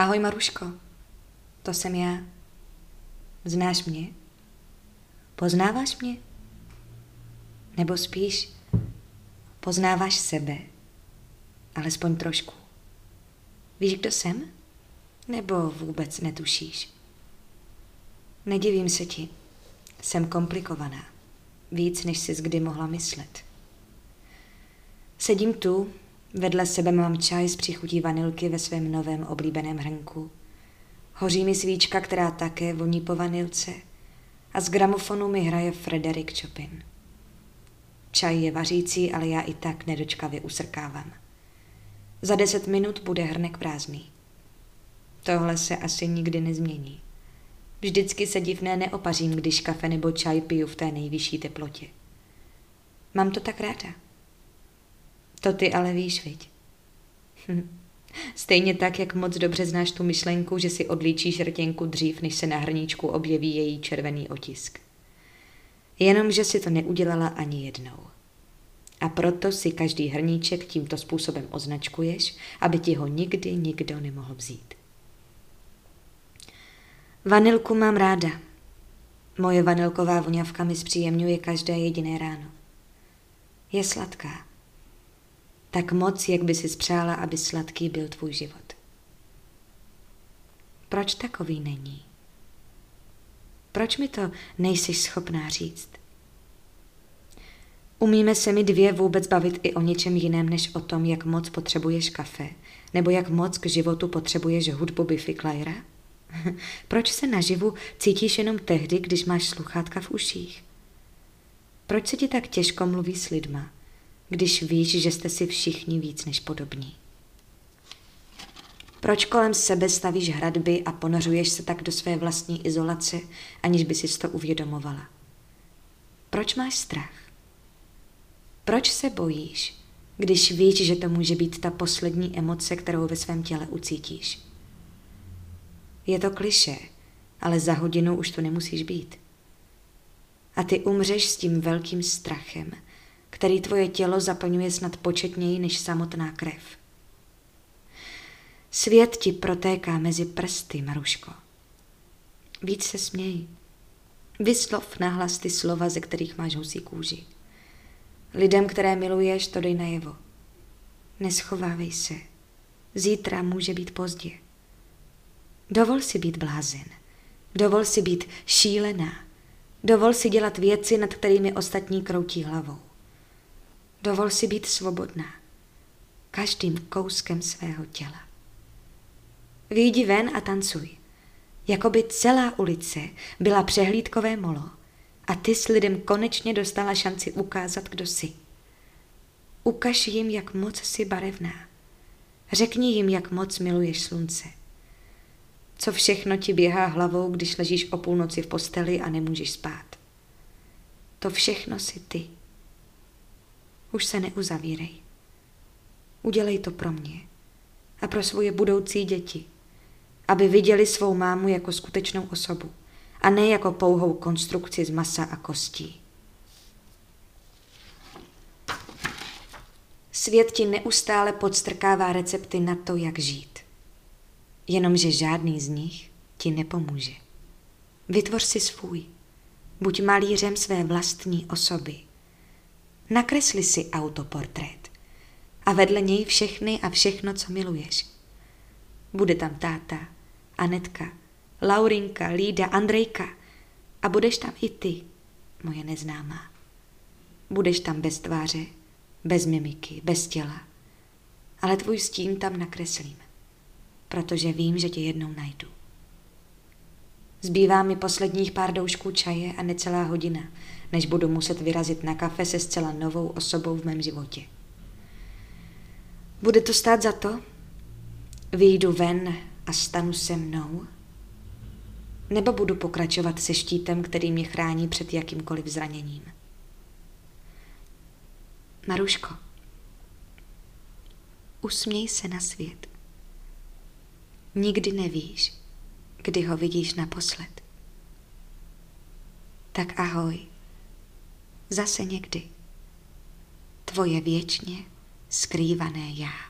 Ahoj Maruško, to jsem já. Znáš mě? Poznáváš mě? Nebo spíš poznáváš sebe? Alespoň trošku. Víš, kdo jsem? Nebo vůbec netušíš? Nedivím se ti. Jsem komplikovaná. Víc, než jsi kdy mohla myslet. Sedím tu, vedle sebe mám čaj z přichutí vanilky ve svém novém oblíbeném hrnku. Hoří mi svíčka, která také voní po vanilce a z gramofonu mi hraje Frederick Chopin. Čaj je vařící, ale já i tak nedočkavě usrkávám. Za deset minut bude hrnek prázdný. Tohle se asi nikdy nezmění. Vždycky se divné neopařím, když kafe nebo čaj piju v té nejvyšší teplotě. Mám to tak ráda. To ty ale víš, viď? Stejně tak, jak moc dobře znáš tu myšlenku, že si odlíčíš rtěnku dřív, než se na hrníčku objeví její červený otisk. Jenomže si to neudělala ani jednou. A proto si každý hrníček tímto způsobem označkuješ, aby ti ho nikdy nikdo nemohl vzít. Vanilku mám ráda. Moje vanilková voňavka mi zpříjemňuje každé jediné ráno. Je sladká. Tak moc, jak by si spřála, aby sladký byl tvůj život. Proč takový není? Proč mi to nejsi schopná říct? Umíme se mi dvě vůbec bavit i o něčem jiném, než o tom, jak moc potřebuješ kafe, nebo jak moc k životu potřebuješ hudbu Biffy Clyra? Proč se naživu cítíš jenom tehdy, když máš sluchátka v uších? Proč se ti tak těžko mluví s lidma, když víš, že jste si všichni víc než podobní? Proč kolem sebe stavíš hradby a ponořuješ se tak do své vlastní izolace, aniž by si to uvědomovala? Proč máš strach? Proč se bojíš, když víš, že to může být ta poslední emoce, kterou ve svém těle ucítíš? Je to kliše, ale za hodinu už to nemusíš být. A ty umřeš s tím velkým strachem, který tvoje tělo zaplňuje snad početněji než samotná krev. Svět ti protéká mezi prsty, Maruško. Víc se směj. Vyslov nahlas ty slova, ze kterých máš husí kůži. Lidem, které miluješ, to dej najevo. Neschovávej se. Zítra může být pozdě. Dovol si být blázen. Dovol si být šílená. Dovol si dělat věci, nad kterými ostatní kroutí hlavou. Dovol si být svobodná. Každým kouskem svého těla. Výjdi ven a tancuj. Jakoby celá ulice byla přehlídkové molo a ty s lidem konečně dostala šanci ukázat, kdo jsi. Ukaž jim, jak moc jsi barevná. Řekni jim, jak moc miluješ slunce. Co všechno ti běhá hlavou, když ležíš o půlnoci v posteli a nemůžeš spát. To všechno si ty. Už se neuzavírej. Udělej to pro mě a pro svoje budoucí děti, aby viděli svou mámu jako skutečnou osobu a ne jako pouhou konstrukci z masa a kostí. Svět ti neustále podstrkává recepty na to, jak žít jenomže žádný z nich ti nepomůže. Vytvoř si svůj. Buď malířem své vlastní osoby. Nakresli si autoportrét a vedle něj všechny a všechno, co miluješ. Bude tam táta, Anetka, Laurinka, Lída, Andrejka a budeš tam i ty, moje neznámá. Budeš tam bez tváře, bez mimiky, bez těla, ale tvůj stín tam nakreslím protože vím, že tě jednou najdu. Zbývá mi posledních pár doušků čaje a necelá hodina, než budu muset vyrazit na kafe se zcela novou osobou v mém životě. Bude to stát za to? Vyjdu ven a stanu se mnou? Nebo budu pokračovat se štítem, který mě chrání před jakýmkoliv zraněním? Maruško, usměj se na svět. Nikdy nevíš, kdy ho vidíš naposled. Tak ahoj, zase někdy. Tvoje věčně skrývané já.